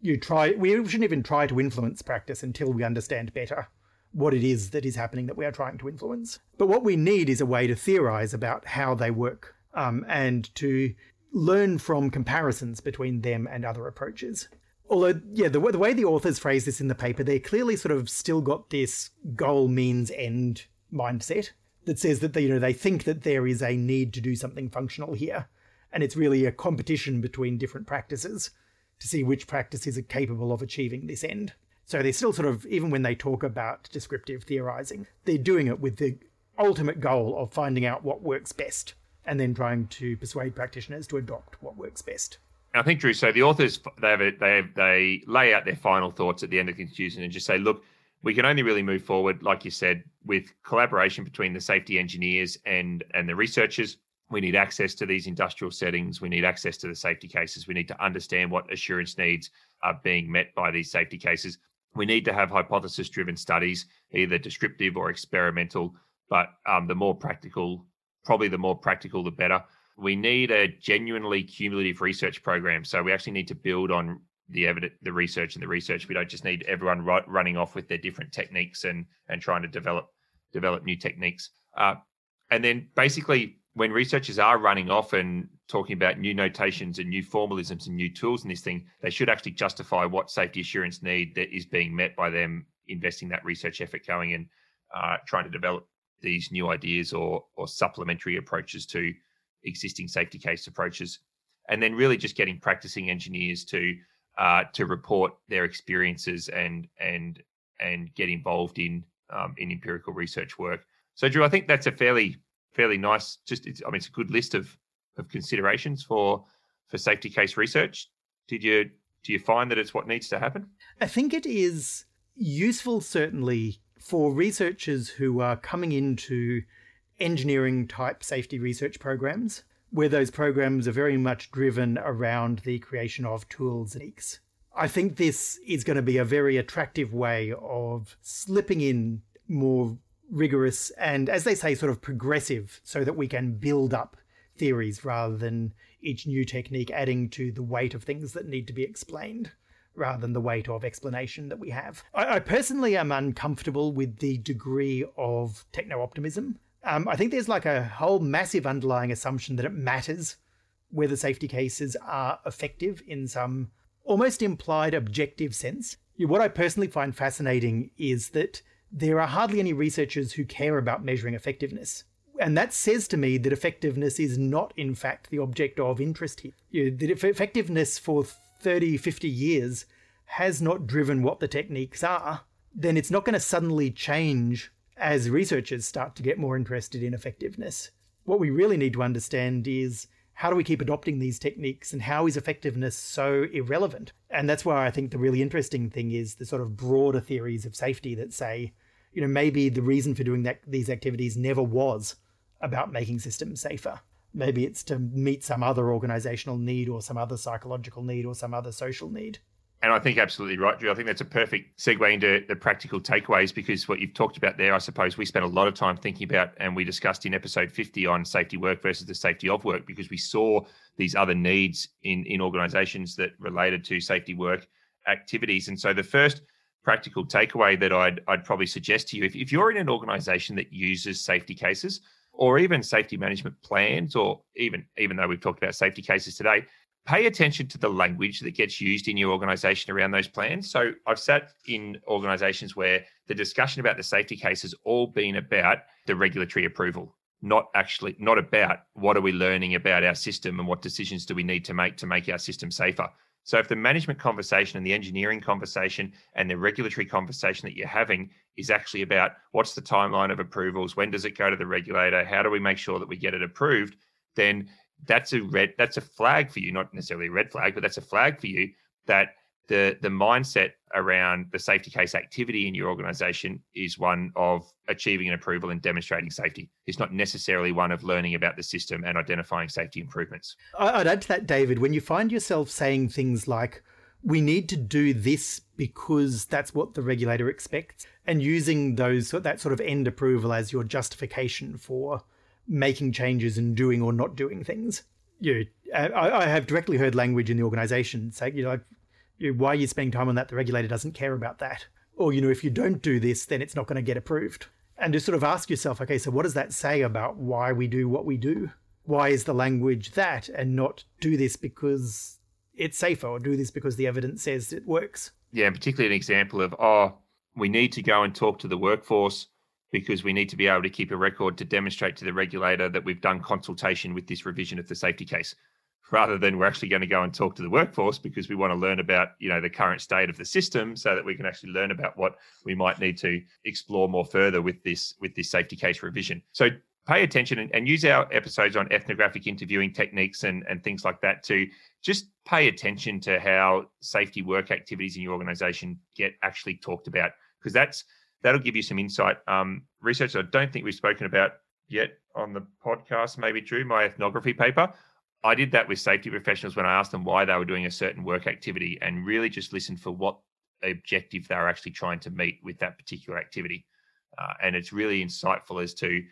you try. We shouldn't even try to influence practice until we understand better what it is that is happening that we are trying to influence. But what we need is a way to theorize about how they work um, and to learn from comparisons between them and other approaches. Although, yeah, the, the way the authors phrase this in the paper, they clearly sort of still got this goal means end mindset that says that they, you know they think that there is a need to do something functional here, and it's really a competition between different practices to see which practices are capable of achieving this end. So they're still sort of, even when they talk about descriptive theorizing, they're doing it with the ultimate goal of finding out what works best and then trying to persuade practitioners to adopt what works best. I think Drew. So the authors they have a, they have, they lay out their final thoughts at the end of the conclusion and just say, look, we can only really move forward, like you said, with collaboration between the safety engineers and and the researchers. We need access to these industrial settings. We need access to the safety cases. We need to understand what assurance needs are being met by these safety cases. We need to have hypothesis driven studies, either descriptive or experimental, but um, the more practical probably the more practical, the better. We need a genuinely cumulative research program. So we actually need to build on the evidence, the research and the research. We don't just need everyone running off with their different techniques and and trying to develop develop new techniques. Uh, and then basically, when researchers are running off and talking about new notations and new formalisms and new tools in this thing, they should actually justify what safety assurance need that is being met by them investing that research effort going and uh, trying to develop these new ideas or or supplementary approaches to existing safety case approaches, and then really just getting practicing engineers to uh, to report their experiences and and and get involved in um, in empirical research work. So, Drew, I think that's a fairly fairly nice. Just, I mean, it's a good list of of considerations for for safety case research. Did you do you find that it's what needs to happen? I think it is useful, certainly, for researchers who are coming into engineering type safety research programs, where those programs are very much driven around the creation of tools and techniques. I think this is going to be a very attractive way of slipping in more rigorous and, as they say, sort of progressive, so that we can build up theories rather than each new technique adding to the weight of things that need to be explained rather than the weight of explanation that we have. I, I personally am uncomfortable with the degree of techno optimism. Um, I think there's like a whole massive underlying assumption that it matters whether safety cases are effective in some almost implied objective sense. What I personally find fascinating is that there are hardly any researchers who care about measuring effectiveness. And that says to me that effectiveness is not, in fact, the object of interest here. You know, that effectiveness for 30, 50 years has not driven what the techniques are, then it's not going to suddenly change as researchers start to get more interested in effectiveness. What we really need to understand is how do we keep adopting these techniques and how is effectiveness so irrelevant? And that's why I think the really interesting thing is the sort of broader theories of safety that say, you know, maybe the reason for doing that, these activities never was about making systems safer. Maybe it's to meet some other organizational need or some other psychological need or some other social need. And I think absolutely right, Drew. I think that's a perfect segue into the practical takeaways because what you've talked about there, I suppose we spent a lot of time thinking about, and we discussed in episode 50 on safety work versus the safety of work because we saw these other needs in, in organizations that related to safety work activities. And so the first practical takeaway that I'd, I'd probably suggest to you if, if you're in an organization that uses safety cases, or even safety management plans, or even even though we've talked about safety cases today, pay attention to the language that gets used in your organization around those plans. So I've sat in organizations where the discussion about the safety case has all been about the regulatory approval, not actually not about what are we learning about our system and what decisions do we need to make to make our system safer. So if the management conversation and the engineering conversation and the regulatory conversation that you're having is actually about what's the timeline of approvals, when does it go to the regulator, how do we make sure that we get it approved, then that's a red that's a flag for you not necessarily a red flag but that's a flag for you that the the mindset around the safety case activity in your organization is one of achieving an approval and demonstrating safety. It's not necessarily one of learning about the system and identifying safety improvements. I'd add to that david when you find yourself saying things like we need to do this because that's what the regulator expects and using those that sort of end approval as your justification for making changes and doing or not doing things. You, uh, I, I have directly heard language in the organisation say, you know, you, why are you spending time on that? The regulator doesn't care about that. Or, you know, if you don't do this, then it's not going to get approved. And to sort of ask yourself, okay, so what does that say about why we do what we do? Why is the language that and not do this because it's safer or do this because the evidence says it works? Yeah, and particularly an example of, oh, we need to go and talk to the workforce because we need to be able to keep a record to demonstrate to the regulator that we've done consultation with this revision of the safety case rather than we're actually going to go and talk to the workforce because we want to learn about you know the current state of the system so that we can actually learn about what we might need to explore more further with this with this safety case revision. So pay attention and, and use our episodes on ethnographic interviewing techniques and, and things like that to just pay attention to how safety work activities in your organization get actually talked about because that's that'll give you some insight. Um, research I don't think we've spoken about yet on the podcast, maybe Drew, my ethnography paper. I did that with safety professionals when I asked them why they were doing a certain work activity and really just listened for what objective they were actually trying to meet with that particular activity. Uh, and it's really insightful as to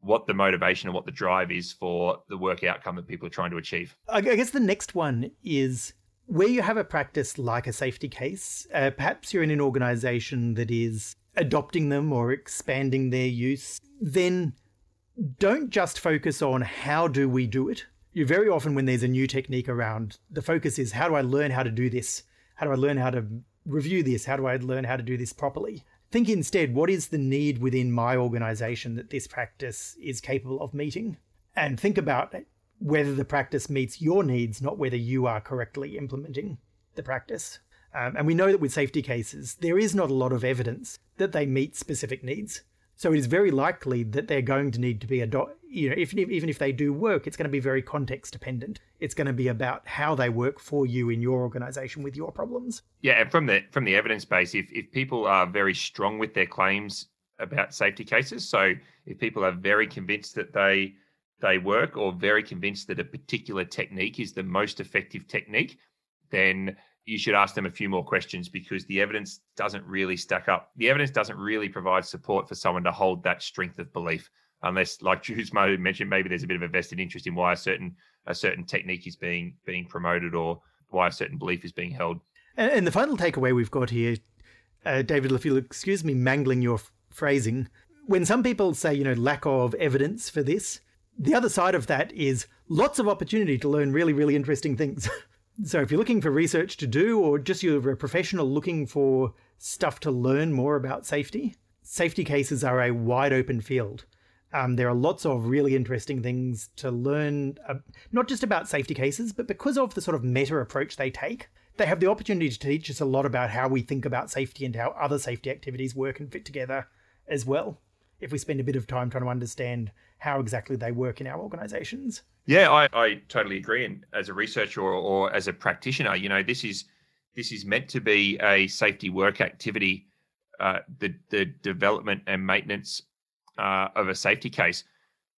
what the motivation and what the drive is for the work outcome that people are trying to achieve. I guess the next one is where you have a practice like a safety case, uh, perhaps you're in an organization that is adopting them or expanding their use, then don't just focus on how do we do it. You very often, when there's a new technique around, the focus is how do I learn how to do this? How do I learn how to review this? How do I learn how to do this properly? Think instead, what is the need within my organization that this practice is capable of meeting? And think about whether the practice meets your needs, not whether you are correctly implementing the practice. Um, and we know that with safety cases, there is not a lot of evidence that they meet specific needs. So it is very likely that they're going to need to be a you know if, even if they do work, it's going to be very context dependent. It's going to be about how they work for you in your organization with your problems. Yeah, and from the from the evidence base, if if people are very strong with their claims about safety cases, so if people are very convinced that they they work or very convinced that a particular technique is the most effective technique, then you should ask them a few more questions because the evidence doesn't really stack up. The evidence doesn't really provide support for someone to hold that strength of belief, unless, like Drew's mentioned, maybe there's a bit of a vested interest in why a certain a certain technique is being being promoted or why a certain belief is being held. And, and the final takeaway we've got here, uh, David, if you'll excuse me mangling your f- phrasing, when some people say you know lack of evidence for this, the other side of that is lots of opportunity to learn really really interesting things. So if you're looking for research to do, or just you're a professional looking for stuff to learn more about safety, safety cases are a wide open field. Um, there are lots of really interesting things to learn, uh, not just about safety cases, but because of the sort of meta approach they take, they have the opportunity to teach us a lot about how we think about safety and how other safety activities work and fit together as well. If we spend a bit of time trying to understand how exactly they work in our organizations. Yeah, I, I totally agree. And as a researcher or, or as a practitioner, you know, this is this is meant to be a safety work activity. Uh, the the development and maintenance uh, of a safety case,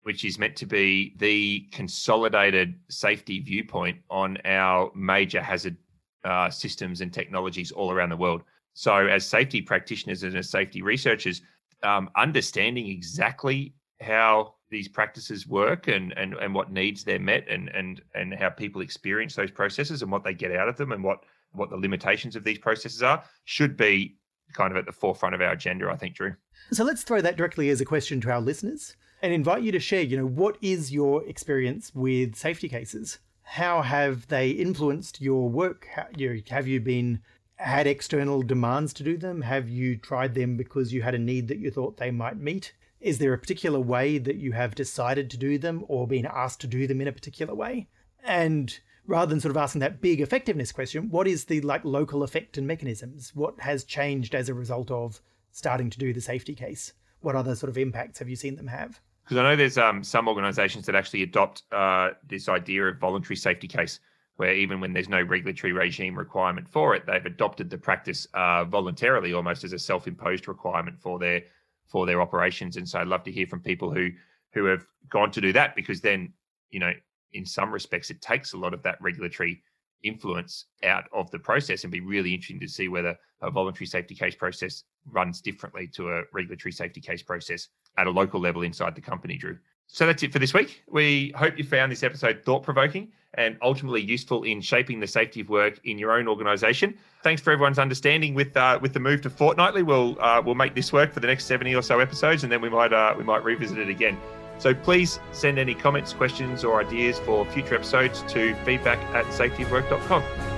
which is meant to be the consolidated safety viewpoint on our major hazard uh, systems and technologies all around the world. So, as safety practitioners and as safety researchers, um, understanding exactly how these practices work and, and, and what needs they're met and, and, and how people experience those processes and what they get out of them and what, what the limitations of these processes are should be kind of at the forefront of our agenda, I think, Drew. So let's throw that directly as a question to our listeners and invite you to share, you know, what is your experience with safety cases? how have they influenced your work? You Have you been had external demands to do them? Have you tried them because you had a need that you thought they might meet? Is there a particular way that you have decided to do them or been asked to do them in a particular way? And rather than sort of asking that big effectiveness question, what is the like local effect and mechanisms? What has changed as a result of starting to do the safety case? What other sort of impacts have you seen them have? Because I know there's um, some organisations that actually adopt uh, this idea of voluntary safety case, where even when there's no regulatory regime requirement for it, they've adopted the practice uh, voluntarily, almost as a self-imposed requirement for their for their operations. And so I'd love to hear from people who who have gone to do that because then you know in some respects it takes a lot of that regulatory influence out of the process and be really interesting to see whether a voluntary safety case process runs differently to a regulatory safety case process at a local level inside the company, Drew. So that's it for this week. We hope you found this episode thought provoking and ultimately useful in shaping the safety of work in your own organisation. Thanks for everyone's understanding with uh, with the move to fortnightly. We'll uh, we'll make this work for the next seventy or so episodes, and then we might uh, we might revisit it again. So please send any comments, questions, or ideas for future episodes to feedback at safetyofwork.com.